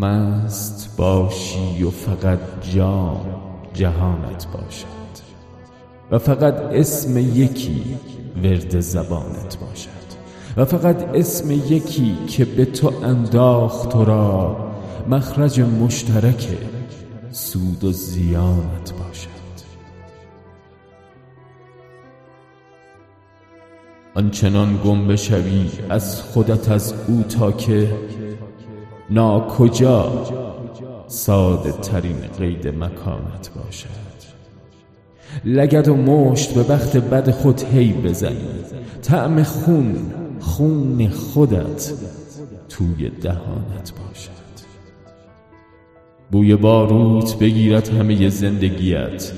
مست باشی و فقط جام جهانت باشد و فقط اسم یکی ورد زبانت باشد و فقط اسم یکی که به تو انداخت تو را مخرج مشترک سود و زیانت باشد. آنچنان گم بشوی از خودت از او تا که ناکجا ساده ترین قید مکانت باشد. لگد و مشت به بخت بد خود هی بزنی طعم خون خون خودت توی دهانت باشد. بوی باروت بگیرد همه زندگیت.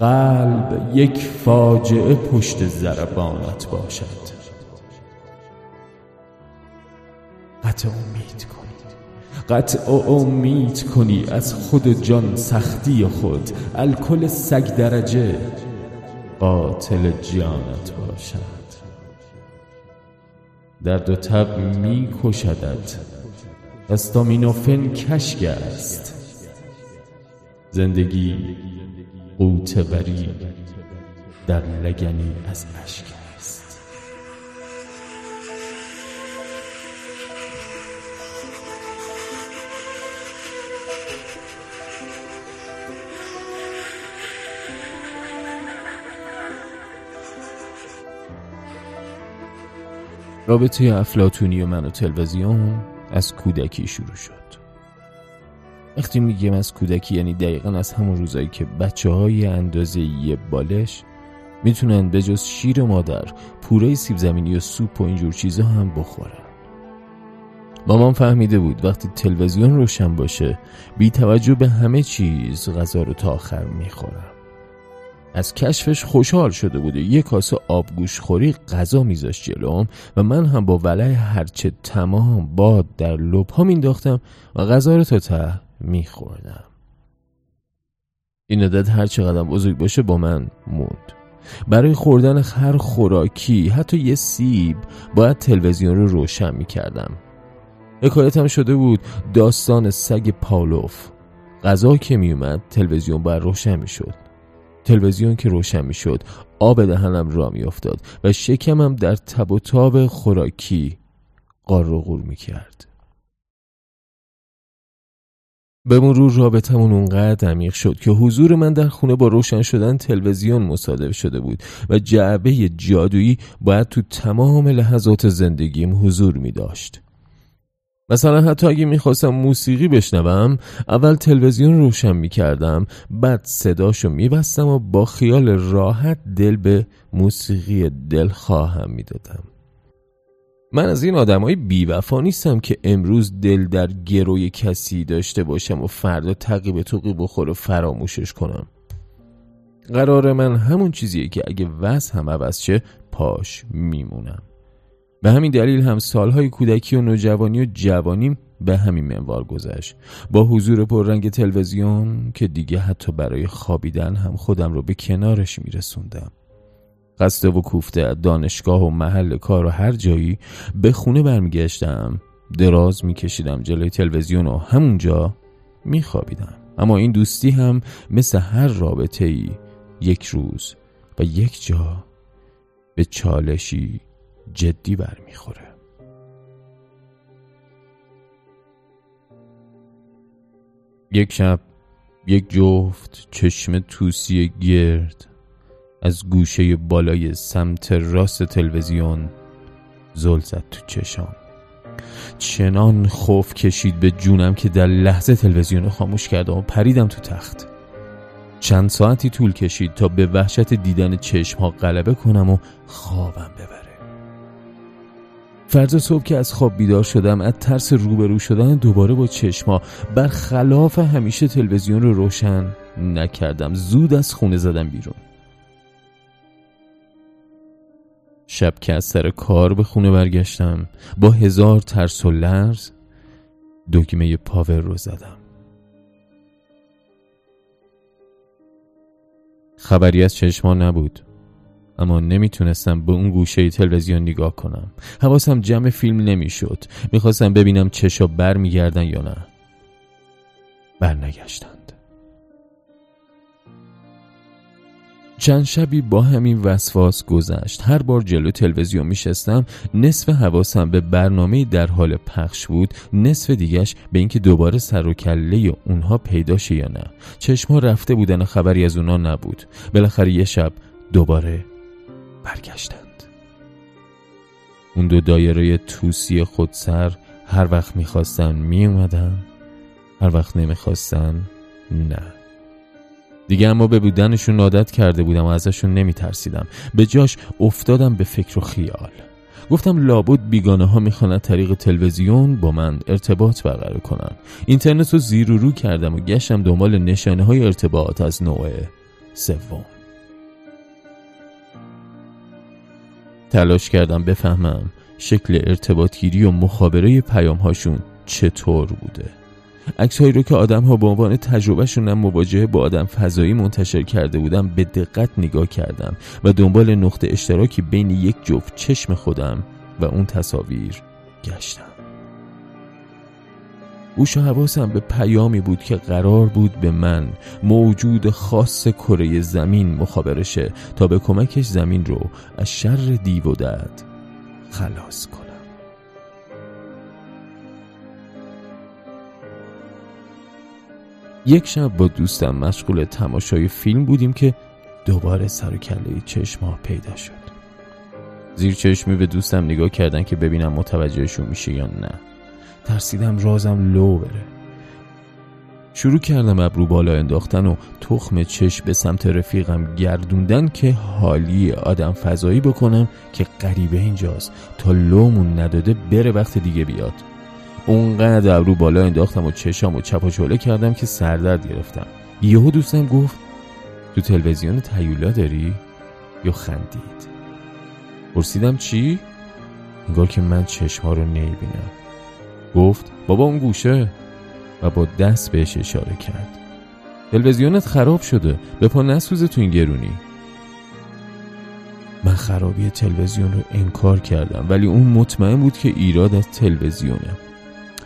قلب یک فاجعه پشت زربانت باشد. قطع امید کنی قطع امید کنی از خود جان سختی خود. الکل سگ درجه قاتل جانت باشد. درد و تب می کشدت. استامینوفن کشک است. زندگی قوتوری در لگنی از اشک. رابطه افلاتونی و من و تلویزیون از کودکی شروع شد. وقتی میگم از کودکی یعنی دقیقا از همون روزایی که بچه های اندازه یه بالش می‌تونن به جز شیر مادر پوره سیب زمینی و سوپ و اینجور چیزا هم بخورن. مامان فهمیده بود وقتی تلویزیون روشن باشه بی توجه به همه چیز غذا رو تا آخر می‌خورم از کشفش خوشحال شده بوده. یه کاسه آبگوش خوری غذا میذاشت جلوم و من هم با ولع هرچه تمام باد در لب ها مینداختم و غذا رو تا ته میخوردم. این عدد هر چقدر بزرگ باشه با من موند. برای خوردن هر خوراکی حتی یه سیب باید تلویزیون رو روشن می‌کردم. حکایتم شده بود داستان سگ پاولوف. غذا که میومد تلویزیون باید روشن می‌شد. تلویزیون که روشن می‌شد آب دهنم را میافتاد و شکمم در تب و تاب خوراکی قار و غور می‌کرد به مرور رابطمون اونقدر عمیق شد که حضور من در خونه با روشن شدن تلویزیون مصادف شده بود و جعبه جادویی باید تو تمام لحظات زندگیم حضور می داشت. مثلا حتی اگه می‌خواستم موسیقی بشنوم اول تلویزیون روشن می‌کردم بعد صداشو میبستم و با خیال راحت دل به موسیقی دل خواهم می‌دادم. من از این آدمای بیوفا نیستم که امروز دل در گروی کسی داشته باشم و فردا تقیب توقی بخور و فراموشش کنم. قرار من همون چیزیه که اگه وضع هم عوض شه پاش میمونم. به همین دلیل هم سالهای کودکی و نوجوانی و جوانیم به همین منوار گذشت. با حضور پررنگ تلویزیون که دیگه حتی برای خوابیدن هم خودم رو به کنارش میرسوندم. خسته و کوفته دانشگاه و محل کار و هر جایی به خونه برمیگشتم دراز میکشیدم جلوی تلویزیون و همونجا میخوابیدم. اما این دوستی هم مثل هر رابطه ای یک روز و یک جا به چالشی جدی برمیخوره. یک شب یک جفت چشم توسی گرد از گوشه بالای سمت راست تلویزیون زل زد تو چشام. چنان خوف کشید به جونم که در لحظه تلویزیون رو خاموش کردم و پریدم تو تخت. چند ساعتی طول کشید تا به وحشت دیدن چشم ها غلبه کنم و خوابم ببره فردا صبح که از خواب بیدار شدم از ترس روبرو شدن دوباره با چشما برخلاف همیشه تلویزیون رو روشن نکردم. زود از خونه زدم بیرون. شب که از سر کار به خونه برگشتم با هزار ترس و لرز دکمه پاور رو زدم. خبری از چشما نبود. اما نمی‌تونستم به اون گوشه تلویزیون نگاه کنم. حواسم جمع فیلم نمی‌شد. می‌خواستم ببینم چشا بر میگردن یا نه. برنگشتند. چند شبی با همین وسواس گذشت. هر بار جلو تلویزیون میشستم نصف حواسم به برنامه در حال پخش بود نصف دیگش به اینکه دوباره سر و کله اونها پیدا یا نه. چشما رفته بودن خبری از اونها نبود. بالاخره یه شب دوباره برگشتند. اون دو دایره توسی خودسر هر وقت می‌خواستن میومدن هر وقت نمی‌خواستن نه. دیگه اما به بودنشون عادت کرده بودم و ازشون نمیترسیدم. به جاش افتادم به فکر و خیال. گفتم لابد بیگانه ها می‌خوانند طریق تلویزیون با من ارتباط برقرار کنن. اینترنت رو زیر و رو کردم و گشتم دنبال نشانه های ارتباط از نوع سوم. تلاش کردم بفهمم شکل ارتباطگیری و مخابره پیام هاشون چطور بوده. عکس هایی رو که آدم ها به عنوان تجربهشون مواجهه با آدم فضایی منتشر کرده بودم به دقت نگاه کردم و دنبال نقطه اشتراکی بین یک جفت چشم خودم و اون تصاویر گشتم. گوش و حواسم به پیامی بود که قرار بود به من موجود خاص کره زمین مخابرشه تا به کمکش زمین رو از شر دیو و دد خلاص کنم. یک شب با دوستم مشغول تماشای فیلم بودیم که دوباره سر و کله چشما پیدا شد. زیر چشمی به دوستم نگاه کردن که ببینم متوجهشون میشه یا نه. ترسیدم رازم لو بره. شروع کردم ابرو بالا انداختن و تخم چشم به سمت رفیقم گردوندن که حالی آدم فضایی بکنم که غریبه اینجاست. تا لومون نداده بره وقت دیگه بیاد. اونقدر ابرو بالا انداختم و چشام و چپ و کردم که سردرد گرفتم. یهو دوستم گفت تو تلویزیون تیولا داری یا خندید؟ پرسیدم چی؟ انگار که من چشم رو نمی‌بینم. گفت بابا اون گوشه. و با دست بهش اشاره کرد. تلویزیونت خراب شده. به پا نسوزه تو این گرونی. من خرابی تلویزیون رو انکار کردم ولی اون مطمئن بود که ایراد از تلویزیونه.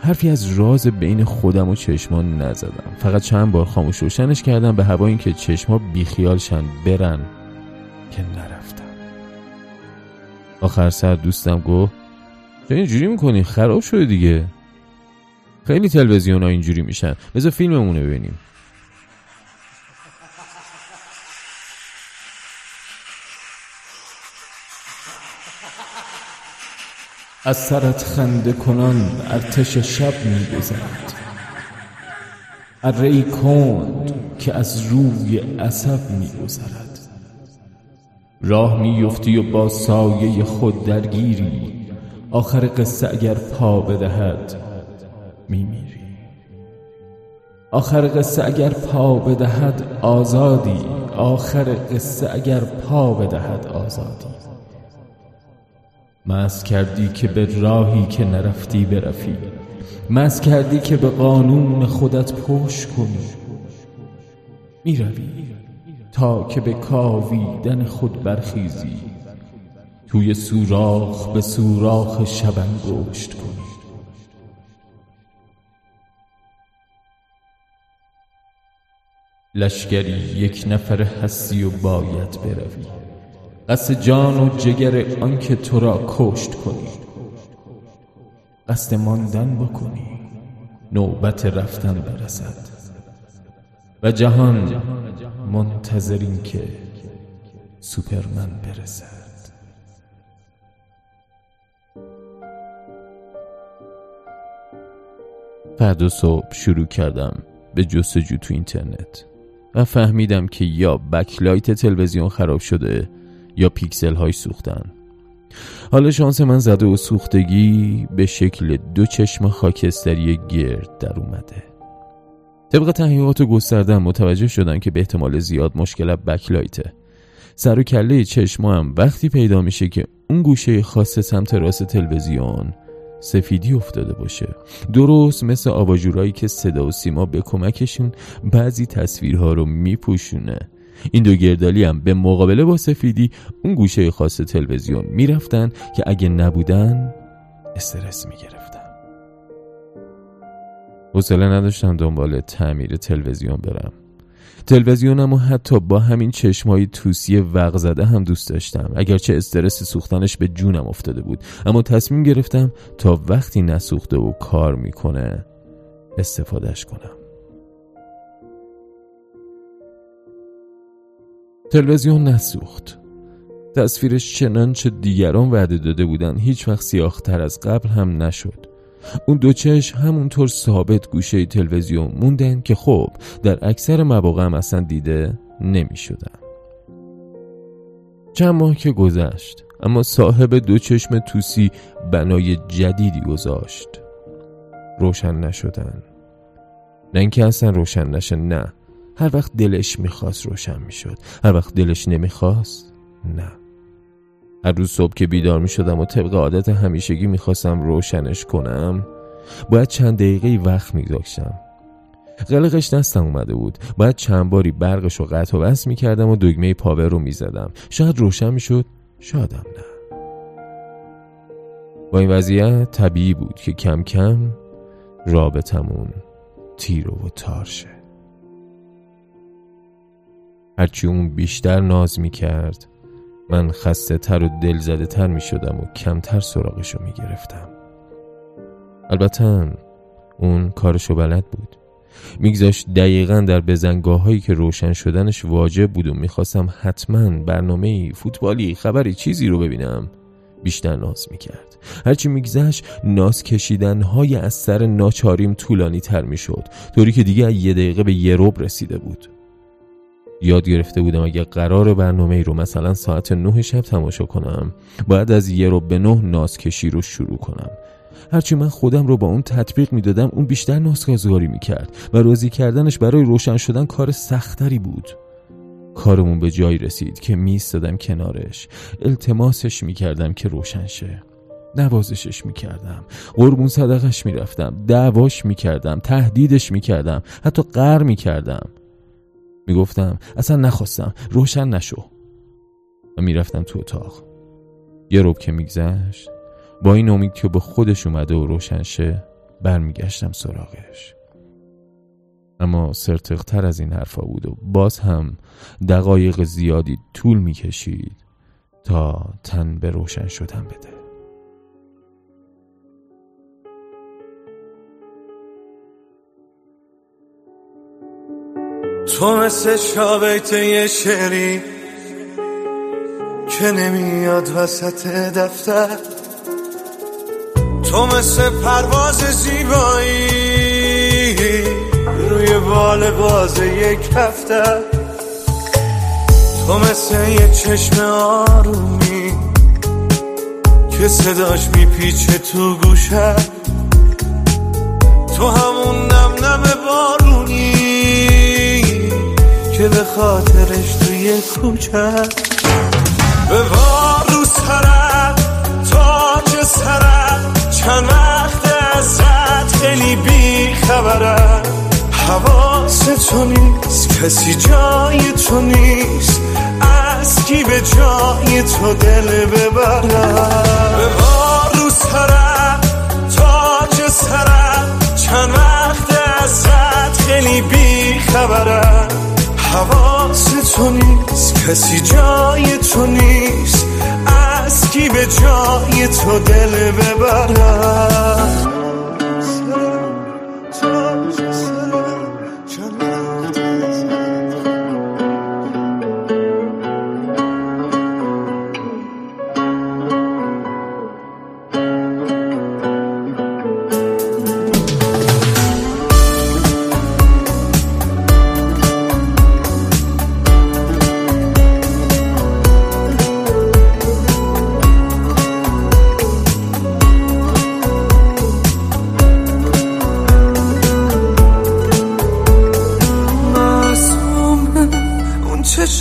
حرفی از راز بین خودم و چشمان نزدم. فقط چند بار خاموش روشنش کردم به هوا اینکه چشما بیخیال شن برن که نرفتم. آخر سر دوستم گفت چه اینجوری می‌کنی؟ خراب شده دیگه. خیلی تلویزیون ها اینجوری میشن. بذار فیلممونه ببینیم. از سرت خنده کنان ارتش شب میگذرد. اره کند که از روی عصب میگذرد. راه میفتی و با سایه خود درگیری. آخر قصه اگر پا بدهد میمیری. آخر قصه اگر پا بدهد آزادی. آخر قصه اگر پا بدهد آزادی. مست کردی که به راهی که نرفتی برفی. مست کردی که به قانون خودت پشت کنی. می‌روی تا که به کاویدن خود برخیزی. توی سوراخ به سوراخ شب انگشت کنی لشگری یک نفر هستی و باید بروی. قصد جان و جگر آنکه تو را کشت کنی. قصد ماندن بکنی. نوبت رفتن برسد. و جهان منتظرین که سوپرمن برسد. فردا صبح شروع کردم به جستجو تو اینترنت و فهمیدم که یا بکلایت تلویزیون خراب شده یا پیکسل های سوختن. حالا شانس من زده و سوختگی به شکل دو چشم خاکستری گرد در اومده. طبق تحقیقات گستردن متوجه شدم که به احتمال زیاد مشکل بکلایته. سر و کله چشم هم وقتی پیدا میشه که اون گوشه خاص سمت راست تلویزیون سفیدی افتاده باشه. درست مثل آواجورایی که صدا و سیما به کمکشون بعضی تصویرها رو میپوشونه. این دو گردالی هم به مقابله با سفیدی اون گوشه خاص تلویزیون می‌رفتن که اگه نبودن استرس می‌گرفتم حوصله نداشتم دنبال تعمیر تلویزیون برم. تلویزیونم و حتی با همین چشمای توسی وق زده هم دوست داشتم. اگرچه استرس سوختنش به جونم افتاده بود اما تصمیم گرفتم تا وقتی نسوخته و کار می‌کنه استفادهش کنم. تلویزیون نسوخت. تصویرش چنانچه دیگران وعده داده بودن هیچ وقت سیاختر از قبل هم نشد. اون دو چش همونطور ثابت گوشه تلویزیون موندن که خب در اکثر مواقع هم اصلا دیده نمی شدن. چند ماه که گذشت اما صاحب دو چشم توسی بنای جدیدی گذاشت. روشن نشدن. نه اینکه اصلا روشن نشه نه. هر وقت دلش می‌خواست روشن می‌شد. هر وقت دلش نمی‌خواست نه. هر روز صبح که بیدار می شدم و طبق عادت همیشگی می‌خواستم روشنش کنم باید چند دقیقه وقت میگذاشتم. قلقش دستم اومده بود. باید چند باری برقش رو قطع و بس می‌کردم و دگمه پاور رو می‌زدم. شاید روشن می‌شد شادم نه. با این وضعیت طبیعی بود که کم کم رابطمون تیر و تار شه. هرچی اون بیشتر ناز می‌کرد من خسته تر و دل زده تر می شدم و کمتر سراغشو می گرفتم. البته اون کارشو بلد بود. میگذاشت دقیقا در بزنگاه هایی که روشن شدنش واجب بود و می‌خواستم حتما برنامه فوتبالی خبری چیزی رو ببینم. بیشتر ناز می‌کرد. هرچی میگذشت ناز کشیدن های از سر ناچاریم طولانی تر می‌شد. طوری که دیگه یه دقیقه به یه روب رسیده بود. یاد گرفته بودم اگه قرار برنامه رو مثلا ساعت نه شب تماشا کنم باید از یه رو به نه ناز کشی رو شروع کنم. هرچی من خودم رو با اون تطبیق می‌دادم اون بیشتر ناسازگاری می‌کرد و روزی کردنش برای روشن شدن کار سختری بود. کارمون به جایی رسید که میستادم کنارش. التماسش می‌کردم که روشن شه. نوازشش می‌کردم. قربون صدقش می‌رفتم. دعواش می‌کردم. تهدیدش می‌کردم. حتی قر می‌کردم. می‌گفتم اصلا نخواستم روشن نشو. و می‌رفتم تو اتاق. یه روب که میگذشت با این امید که به خودش اومده و روشن شه برمیگشتم سراغش. اما سرتقتر از این حرفا بود و باز هم دقایق زیادی طول می‌کشید تا تن به روشن شدن بده. تو مثل شابیت یه شعری که نمیاد وسط دفتر. تو مثل پرواز زیبایی روی بال باز یک هفته. تو مثل یه چشم آرومی که صداش میپیچه تو گوشه. تو همون نم نم بارونی که به خاطرش توی کوچه. به رو سرم تاج سرم چند وقت ازت خیلی بی خبرم حواس تو نیست کسی جای تو نیست. از کی به جای تو دل ببرم به رو سرم تاج سرم چند وقت ازت خیلی بی خبرم حواس تو نیست کسی جای تو نیست. از کی به جای تو دل ببرم؟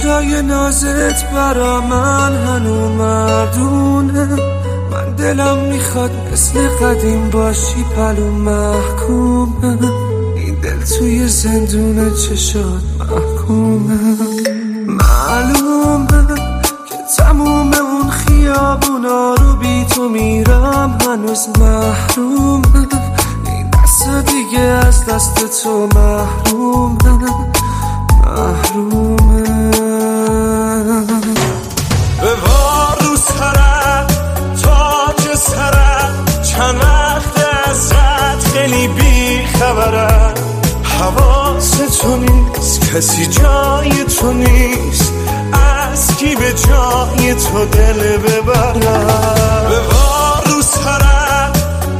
چشای نازت برا من هنو مردونه. من دلم می‌خواد مثل قدیم باشی پلو محکومه. این دل توی زندون چشات محکومه. معلومه که تموم اون خیابونا رو بی تو میرم هنوز محرومه. این دست دیگه از دست تو محرومه. محرومه. کسی جای تو نیست. از کی به جای تو دل ببرم؟ به رو سرم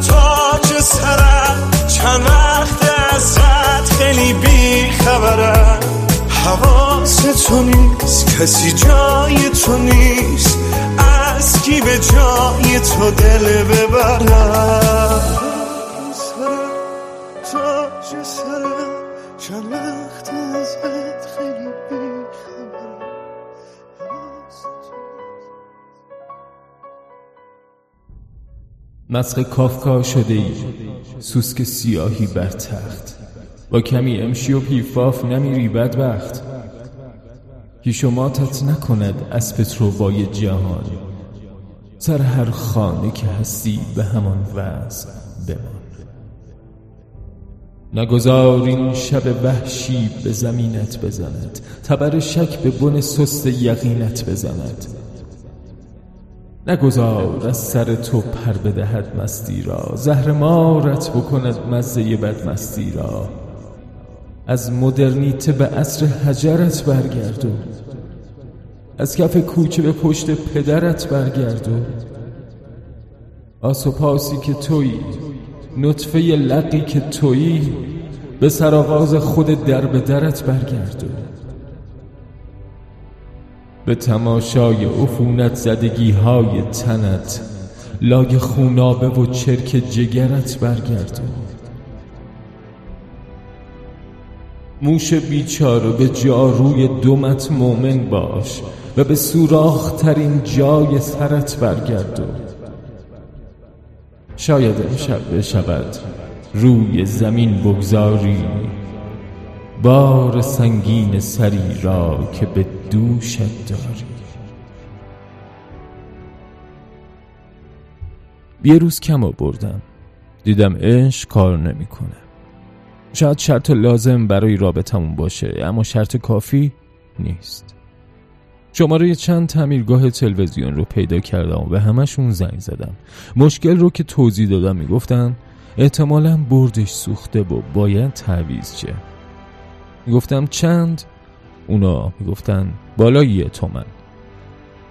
تاج سرم چند وقت ازت خیلی بی خبرم حواس تو نیست کسی جای تو نیست. از کی به جای تو دل ببرم؟ مسخ کافکا شده ای. سوسک سیاهی بر تخت. با کمی امشی و پیفاف نمیری بدبخت. هیشماتت نکند از پتروبای جهان. سر هر خانه که هستی به همان وضع بمان نگذار این شب وحشی به زمینت بزند تبر شک به بن سست یقینت بزند. نگذار از سر تو پر بدهد مستی را زهر مارت بکند مزه بد مستی را. از مدرنیته به عصر حجرت برگردو از کف کوچه به پشت پدرت برگردو آس و پاسی که تویی نطفه لقی که تویی به سرآغاز خود در به درت برگردو به تماشای عفونت زدگی های تنت لاگ خونابه و چرک جگرت برگردو موش بیچاره به جاروی دومت مومن باش و به سوراخ ترین جای سرت برگردو شاید امشب بشود روی زمین بگذاری بار سنگین سری را که به دوشت داری. یه روز کم بردم. دیدم عشق کار نمی‌کنه. شاید شرط لازم برای رابطمون باشه اما شرط کافی نیست. شماره چند تعمیرگاه تلویزیون رو پیدا کردم و به همشون زنگ زدم مشکل رو که توضیح دادم می‌گفتن احتمالا بردش سوخته و باید تعویز چه گفتم چند؟ اونا می‌گفتن بالای یه تومن.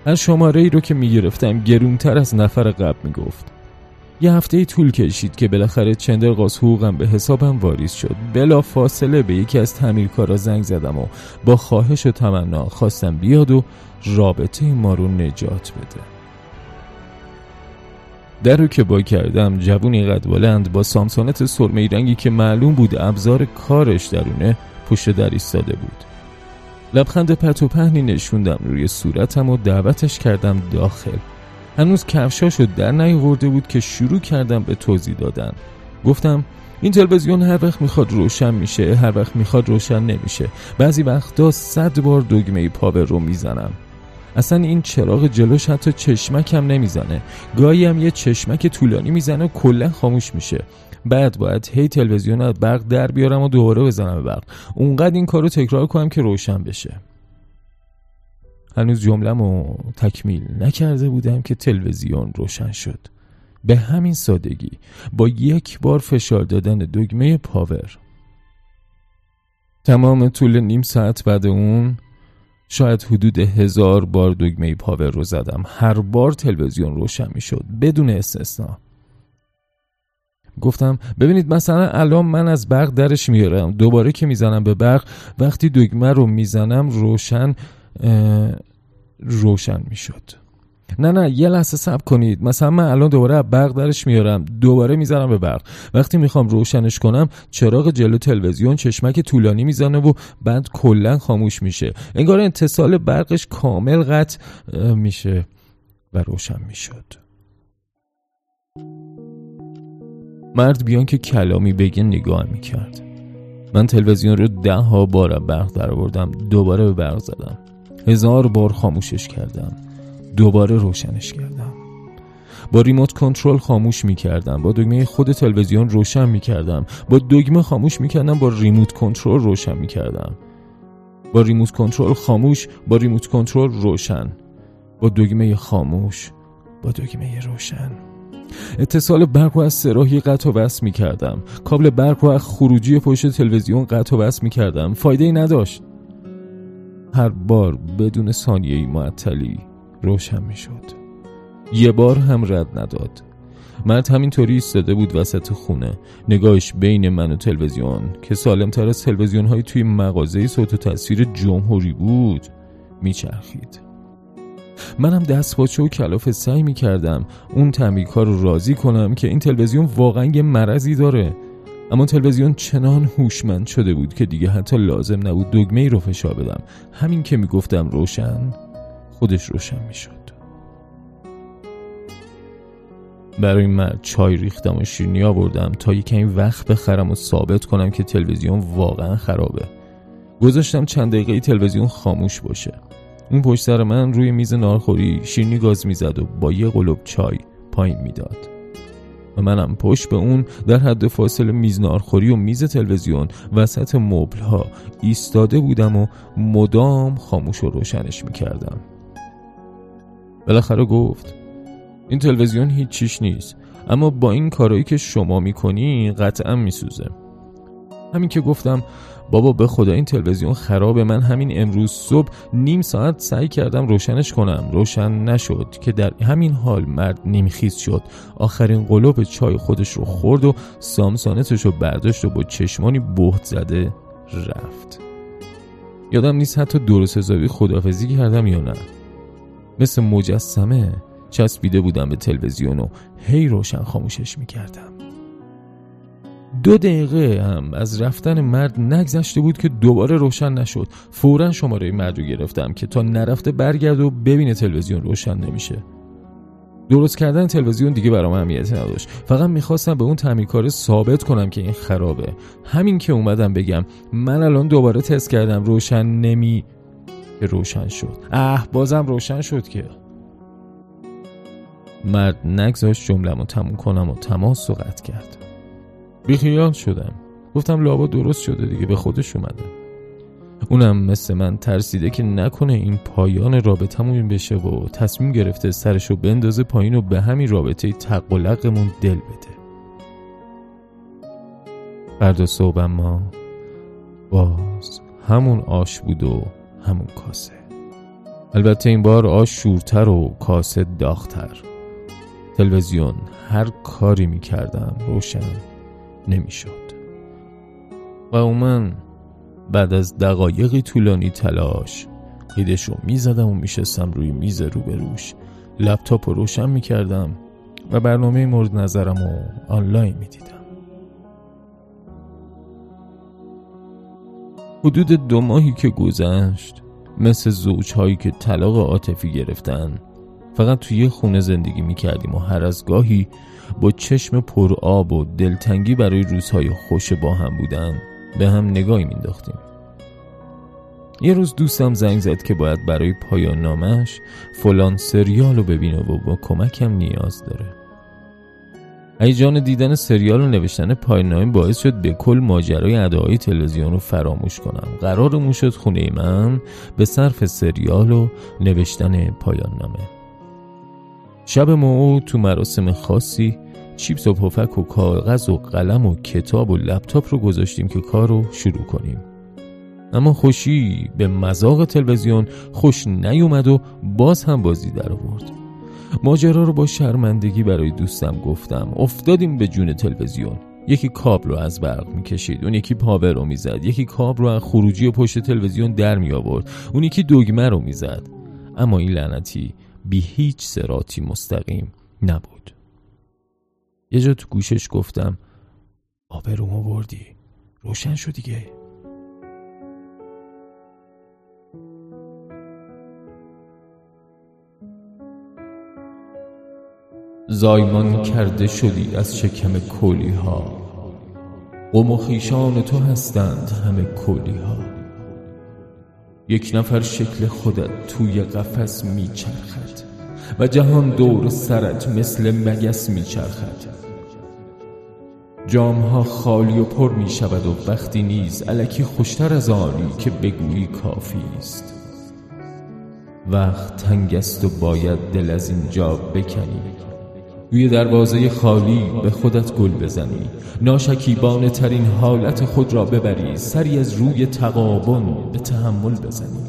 هر شماره ای رو که می‌گرفتم گرونتر از نفر قبل می‌گفت. یه هفته طول کشید که بالاخره چندر قاس حقوقم به حسابم واریز شد. بلا فاصله به یکی از تعمیرکارا زنگ زدم و با خواهش و تمنا خواستم بیاد و رابطه ما رو نجات بده. در رو که با کردم جوونی قد بلند با سامسونت سرمه رنگی که معلوم بود ابزار کارش درونه پشت در ایستاده بود. لبخند پت و پهنی نشوندم روی صورتم و دعوتش کردم داخل. هنوز کفشاشو در نیاورده بود که شروع کردم به توضیح دادن. گفتم این تلویزیون هر وقت می‌خواد روشن میشه هر وقت می‌خواد روشن نمیشه. بعضی وقتا صد بار دگمه پاور رو می‌زنم. اصلا این چراغ جلوش حتی چشمکم نمی‌زنه. گاهی هم یه چشمک طولانی می‌زنه و کلا خاموش میشه. بعد باید هی تلویزیون برق در بیارم و دوباره بزنم برق. اونقدر این کارو تکرار کنم که روشن بشه. هنوز جملم تکمیل نکرده بودم که تلویزیون روشن شد. به همین سادگی با یک بار فشار دادن دگمه پاور. تمام طول نیم ساعت بعد اون شاید حدود هزار بار دگمه پاور رو زدم. هر بار تلویزیون روشن می شد بدون استثنا. گفتم ببینید مثلا الان من از برق درش میارم دوباره که می‌زنم به برق وقتی دگمه رو می‌زنم روشن روشن می‌شد. نه نه یه لحظه صبر کنید. مثلا من الان دوباره برق درش میارم دوباره می‌زنم به برق. وقتی می‌خوام روشنش کنم چراغ جلو تلویزیون چشمک طولانی می‌زنه و بعد کلا خاموش میشه. انگار اتصال برقش کامل قطع میشه و روشن می‌شد. مرد بیان که کلامی بگه نگاه می‌کرد. من تلویزیون رو ده ها بار برق در دوباره به برق زدم. هزار بار خاموشش کردم. دوباره روشنش کردم. با ریموت کنترل خاموش می کردم با دگمه خود تلویزیون روشن می کردم با دگمه خاموش می کردم با ریموت کنترل روشن می کردم با ریموت کنترل خاموش با ریموت کنترل روشن. با دگمه خاموش با دگمه روشن. اتصال برق رو از سراحی قطع و وصل می کردم کابل برق رو از خروجی پشت تلویزیون قطع و وصل می کردم فایده ای نداشت. هر بار بدون ثانیه معطلی روشن می شد یه بار هم رد نداد. مرد همینطوری ایستاده بود وسط خونه. نگاهش بین من و تلویزیون که سالمتر از تلویزیون های توی مغازه صوت و تصویر جمهوری بود میچرخید. منم دست باچه و کلافه سعی می‌کردم اون تعمیرکار رو راضی کنم که این تلویزیون واقعا یه مرضی داره. اما تلویزیون چنان هوشمند شده بود که دیگه حتی لازم نبود دگمه ای رو فشار بدم. همین که می‌گفتم روشن خودش روشن می‌شد. برای من چای ریختم و شیرنی آوردم تا یکمی وقت بخرم و ثابت کنم که تلویزیون واقعا خرابه. گذاشتم چند دقیقه تلویزیون خاموش باشه. اون پشت سر من روی میز نارخوری شیرنی گاز می‌زد و با یه قلوب چای پایین می‌داد. و منم پشت به اون در حد فاصل میز نارخوری و میز تلویزیون وسط مبل ها ایستاده بودم و مدام خاموش و روشنش می‌کردم. بالاخره گفت این تلویزیون هیچ چیش نیست اما با این کارایی که شما می‌کنی قطعا میسوزه. همین که گفتم بابا به خدا این تلویزیون خرابه من همین امروز صبح نیم ساعت سعی کردم روشنش کنم. روشن نشد که در همین حال مرد نیمخیز شد. آخرین قلوب چای خودش رو خورد و سامسانتش رو برداشت و با چشمانی بهت زده رفت. یادم نیست حتی درست حسابی خدافزی کردم یا نه. مثل مجسمه چسبیده بودم به تلویزیون و هی روشن خاموشش می‌کردم. دو دقیقه هم از رفتن مرد نگذشته بود که دوباره روشن نشد. فورا شماره مرد رو گرفتم که تا نرفته برگرد و ببینه تلویزیون روشن نمیشه. درست کردن تلویزیون دیگه برام اهمیتی نداشت. فقط می‌خواستم به اون تعمیرکار ثابت کنم که این خرابه. همین که اومدم بگم من الان دوباره تست کردم روشن نمی که روشن شد. اه بازم روشن شد که. مرد نگذاشت جملم رو تموم کنم و تماس رو قطع کرد. بیخیال شدم. گفتم لابا درست شده دیگه به خودش اومده. اونم مثل من ترسیده که نکنه این پایان رابطمون بشه و تصمیم گرفته سرشو بندازه پایین و به همین رابطه تق و لقمون دل بده. فردا صبح ما باز همون آش بود و همون کاسه. البته این بار آش شورتر و کاسه داختر تلویزیون هر کاری می کردم روشن. نمی شد و من بعد از دقایقی طولانی تلاش قیدش رو می زدم و می شستم روی میز روبروش. لپتاپ رو روشن می کردم و برنامه مورد نظرم رو آنلاین می دیدم حدود دو ماهی که گذشت مثل زوجهایی که طلاق عاطفی گرفتن فقط توی خونه زندگی می کردیم و هر از گاهی با چشم پر آب و دلتنگی برای روزهای خوش با هم بودن به هم نگاهی مینداختیم یه روز دوستم زنگ زد که باید برای پایان نامش فلان سریال رو ببینه و با کمکم نیاز داره. جان دیدن سریال و نوشتن پایان باعث شد به کل ماجرای ادعای تلویزیون رو فراموش کنم. قرارمون شد خونه من به صرف سریال و نوشتن پایان نامه شب موعود تو مراسم خاصی چیپس و پفک و کاغذ و قلم و کتاب و لپتاپ رو گذاشتیم که کار رو شروع کنیم. اما خوشی به مذاق تلویزیون خوش نیومد و باز هم بازی در آورد. ماجرا رو با شرمندگی برای دوستم گفتم. افتادیم به جون تلویزیون. یکی کابل رو از برق می‌کشید اون یکی پاور رو می‌زد یکی کابل رو از خروجی پشت تلویزیون در می آورد اون یکی دگمه رو می‌زد. اما این لعنتی بی هیچ سراتی مستقیم نبود. یه جا تو گوشش گفتم آبرومو بردی. روشن شد دیگه. زایمان کرده شدی از شکم کولی ها و خیشان تو هستند همه کولی ها یک نفر شکل خودت توی قفس میچرخد و جهان دور سرت مثل مگس میچرخد. جامها خالی و پر می شود و وقتی نیز علکی خوشتر از آنی که بگویی کافی است. وقت تنگ است و باید دل از اینجا بکنی. روی دروازه خالی به خودت گل بزنی. ناشکیبانه ترین حالت خود را ببری. سری از روی تقابن به تحمل بزنی.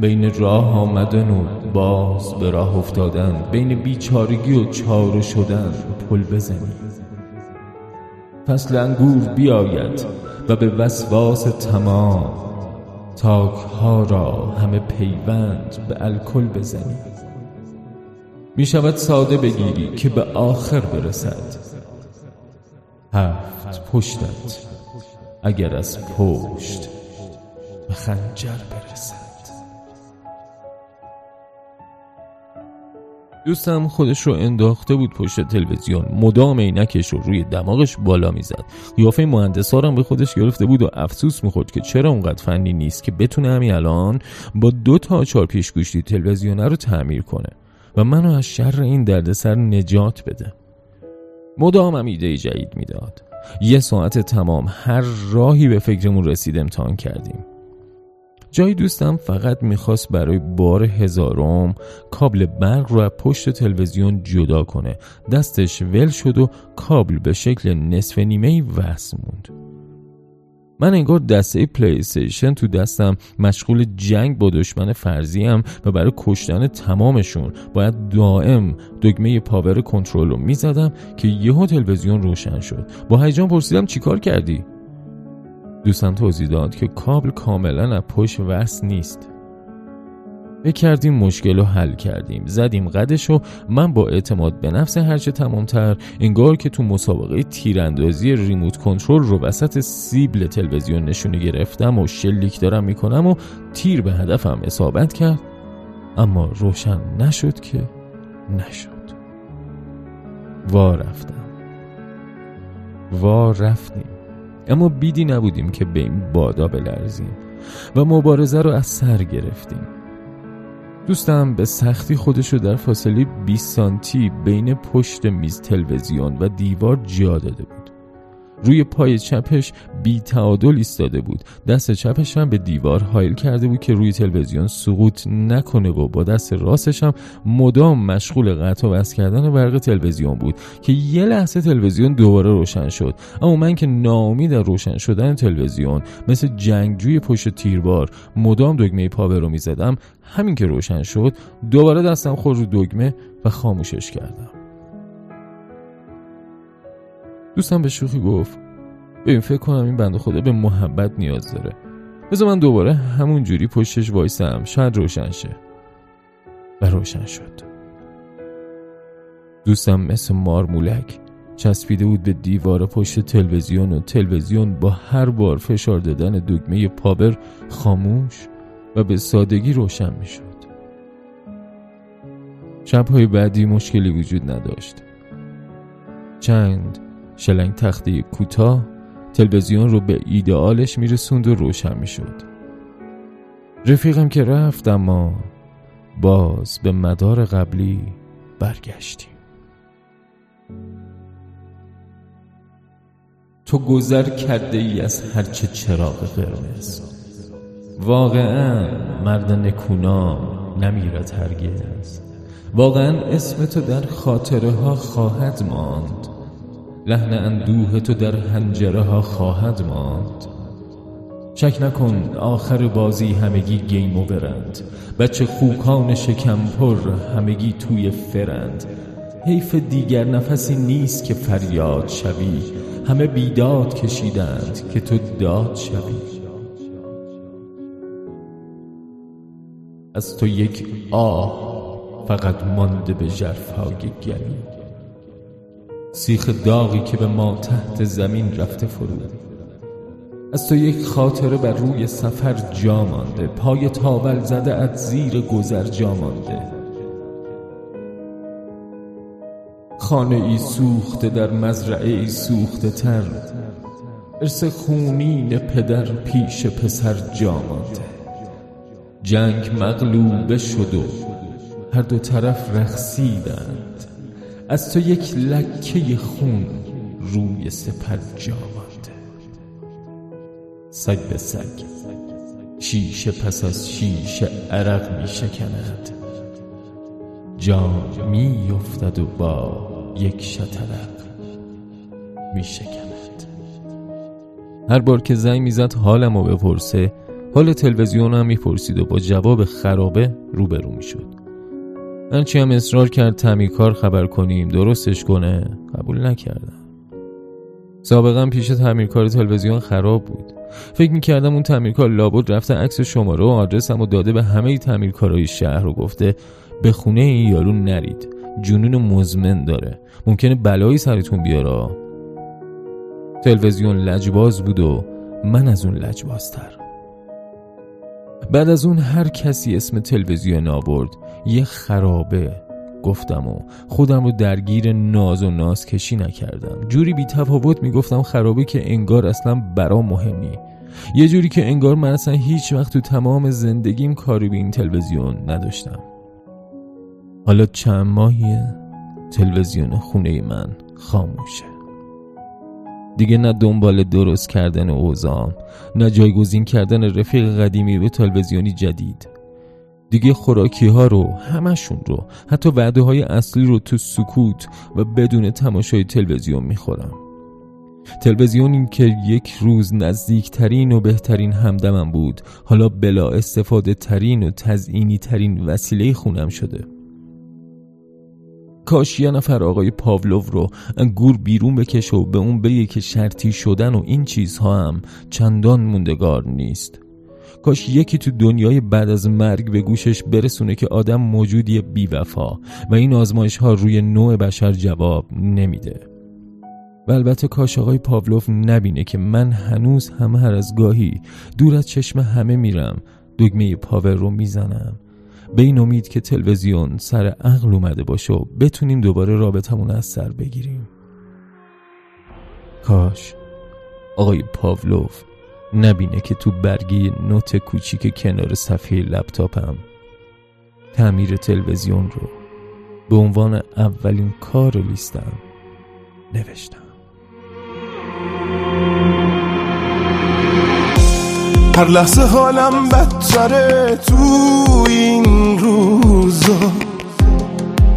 بین راه آمدن و باز به راه افتادن بین بیچارگی و چاره شدن پل بزنی. فصل انگور بیاید و به وسواس تمام تاک ها را همه پیوند به الکل بزنی. می شود ساده بگیری که به آخر برسد. هفت پشتت اگر از پشت به خنجر برسد. دوستم خودش رو انداخته بود پشت تلویزیون. مدام عینکش رو روی دماغش بالا می‌زد. قیافه مهندسا هم به خودش گرفته بود و افسوس می‌خورد که چرا اونقدر فنی نیست که بتونه همین الان با دو تا چهار پیش گوشتی تلویزیونه رو تعمیر کنه و منو از شر این دردسر نجات بده. مدام هم ایده جدید می‌داد. یه ساعت تمام هر راهی به فکرمون رسید امتحان کردیم. جای دوستم فقط می‌خواست برای بار هزارم کابل برق رو پشت تلویزیون جدا کنه. دستش ول شد و کابل به شکل نصف نیمه وصل موند. من انگار دسته پلی تو دستم مشغول جنگ با دشمن فرضیم و برای کشتن تمامشون. باید دائم دکمه پاور کنترل رو می‌زدم که یهو تلویزیون روشن شد. با هیجان پرسیدم چیکار کردی؟ دوستم توضیح داد که کابل کاملا از پشت وصل نیست. کردیم مشکل رو حل کردیم. زدیم قدش و من با اعتماد به نفس هرچه تمامتر انگار که تو مسابقه تیراندازی ریموت کنترل رو وسط سیبل تلویزیون نشونه گرفتم و شلیک دارم می‌کنم و تیر به هدفم اصابت کرد. اما روشن نشد که نشد. وا رفتم. وا رفتیم. اما بیدی نبودیم که به این بادا بلرزیم و مبارزه رو از سر گرفتیم. دوستم به سختی خودش رو در فاصله 20 سانتی بین پشت میز تلویزیون و دیوار جا داده بود. روی پای چپش بی تعادل ایستاده بود. دست چپش هم به دیوار حایل کرده بود که روی تلویزیون سقوط نکنه و با دست راستش هم مدام مشغول قطع و وصل کردن برق تلویزیون بود که یه لحظه تلویزیون دوباره روشن شد. اما من که ناامید در روشن شدن تلویزیون مثل جنگجوی پشت تیربار مدام دگمه پاور رو می‌زدم همین که روشن شد دوباره دستم خود رو دگمه و خاموشش کردم. دوستم به شوخی گفت ببین فکر کنم این بنده خدا به محبت نیاز داره. بذار من دوباره همون جوری پشتش وایسم. شاید روشن شه. و روشن شد. دوستم مثل مارمولک چسبیده بود به دیوار پشت تلویزیون و تلویزیون با هر بار فشار دادن دکمه پابر خاموش و به سادگی روشن می شد شبهای بعدی مشکلی وجود نداشت. چند شلنگ تخته کوتاه تلویزیون رو به ایدئالش میرسوند و روشن می‌شد. رفیقم که رفت اما باز به مدار قبلی برگشتیم. تو گذر کرده ای از هرچه چراغ قرمز. واقعا مرد نکونام نمیرد هرگز. واقعا اسم تو در خاطره ها خواهد ماند. لحن اندوه تو در هنجره ها خواهد ماند. شک نکن آخر بازی همگی گیم برند. بچه خوکان شکم پر همگی توی فرند. حیف دیگر نفسی نیست که فریاد شوی. همه بیداد کشیدند که تو داد شوی. از تو یک آه فقط مانده به جرفهای گلی. سیخ داغی که به ما تحت زمین رفته فرود. از تو یک خاطره بر روی سفر جا مانده. پای تاول زده از زیر گذر جا مانده. خانه ای سوخته در مزرعه ای سوخته تر. ارث خونین پدر پیش پسر جا جنگ مغلوبه شد و هر دو طرف رخصیدند از تو یک لکه خون روی سپر جا مانده. سگ به سگ شیشه پس از شیشه عرق می شکند. جان می افتد و با یک شترق می شکند. هر بار که زنگ می‌زد حالم رو بپرسه حال تلویزیون هم می‌پرسید و با جواب خرابه روبرو می‌شد هرچی هم اصرار کرد تعمیرکار خبر کنیم درستش کنه قبول نکردم. سابقا پیش تعمیرکار تلویزیون خراب بود. فکر می‌کردم اون تعمیرکار لابد رفته عکس شماره و آدرسم و داده به همه تعمیرکارهای شهر و گفته به خونه این یارو نرید جنون مزمن داره ممکنه بلایی سرتون بیاره. تلویزیون لجباز بود و من از اون لجبازتر. بعد از اون هر کسی اسم تلویزیون آورد یه خرابه گفتم و خودم رو درگیر ناز و ناز کشی نکردم. جوری بی تفاوت می‌گفتم خرابه که انگار اصلا برا مهمی. یه جوری که انگار من اصلا هیچ وقت تو تمام زندگیم کاری به این تلویزیون نداشتم. حالا چند ماهیه تلویزیون خونه من خاموشه. دیگه نه دنبال درست کردن اوزام نه جایگزین کردن رفیق قدیمی به تلویزیونی جدید. دیگه خوراکی ها رو همشون رو حتی وعده های اصلی رو تو سکوت و بدون تماشای تلویزیون می‌خورم. تلویزیونی که یک روز نزدیکترین و بهترین همدمم بود حالا بلا استفاده ترین و تزئینی ترین وسیله خونم شده. کاش یه نفر آقای پاولو رو گور بیرون بکشه و به اون بگه که شرطی شدن و این چیزها هم چندان موندگار نیست. کاش یکی تو دنیای بعد از مرگ به گوشش برسونه که آدم موجودی بیوفا و این آزمایش ها روی نوع بشر جواب نمیده. و البته کاش آقای پاولوف نبینه که من هنوز هم هر از گاهی دور از چشم همه میرم دگمه پاور رو می‌زنم. به این امید که تلویزیون سر عقل اومده باشه و بتونیم دوباره رابطمون از سر بگیریم. کاش آقای پاولوف نبینه که تو برگی نوت کوچیک کنار صفحه لپتاپم تعمیر تلویزیون رو به عنوان اولین کار لیستم نوشتم. هر لحظه حالم بدتره تو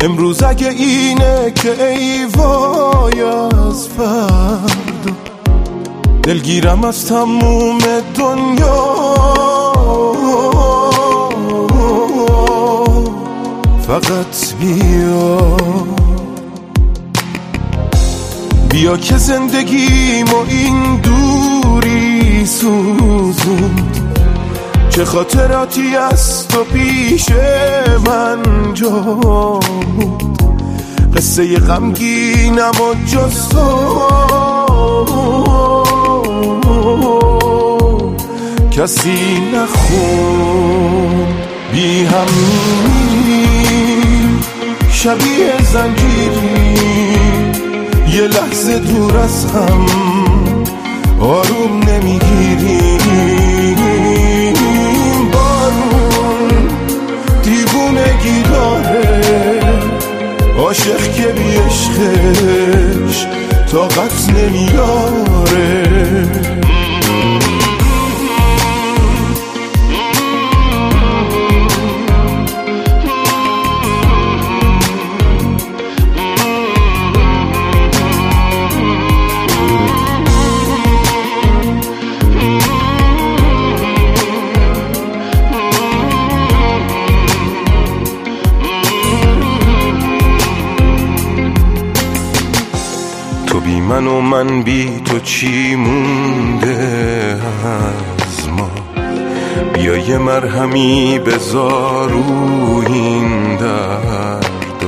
امروز اگه اینه که ای وای از فردا. دلگیرم از تموم دنیا. فقط بیا. بیا که زندگیم و این دوری سوزوند. چه خاطراتی از تو پیش من جا بود. قصه غمگینم و جز تو کسی نخون بی هم شبیه زنجیری. یه لحظه دور از هم. آروم نمی‌گیریم عاشق که بی عشقش طاقت نمیاره من و من بی تو چی مونده از ما؟ بیا یه مرهمی بذار این درد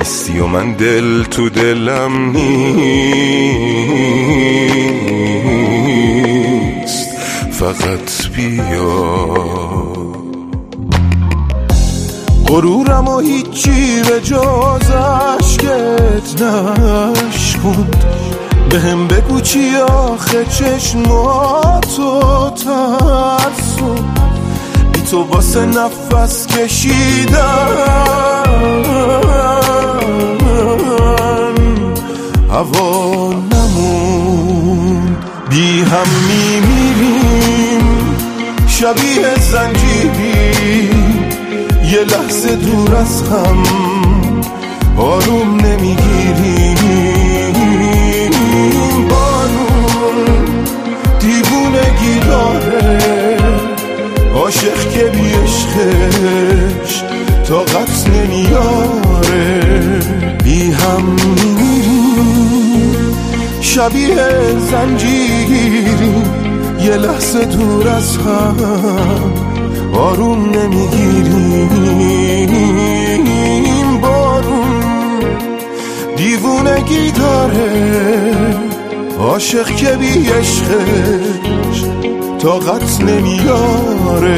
استی و من دل تو دلم نیست فقط بیا. غرورم و هیچی به جز عشقت نشکند به هم بگو چی آخه چشماتو ترسو. بی تو واسه نفس کشیدن هوا نمون. بی هم میمیریم. شبیه زنجیری. یه لحظه دور از هم. آروم نمی‌گیریم. داره عاشق که بی عشقش طاقت نمیاره. بی هم شبیه زنجیری یه لحظه دور از هم آروم نمی‌گیریم بارون دیوونگی داره عاشق که بی عشقش طاقت نمیاره.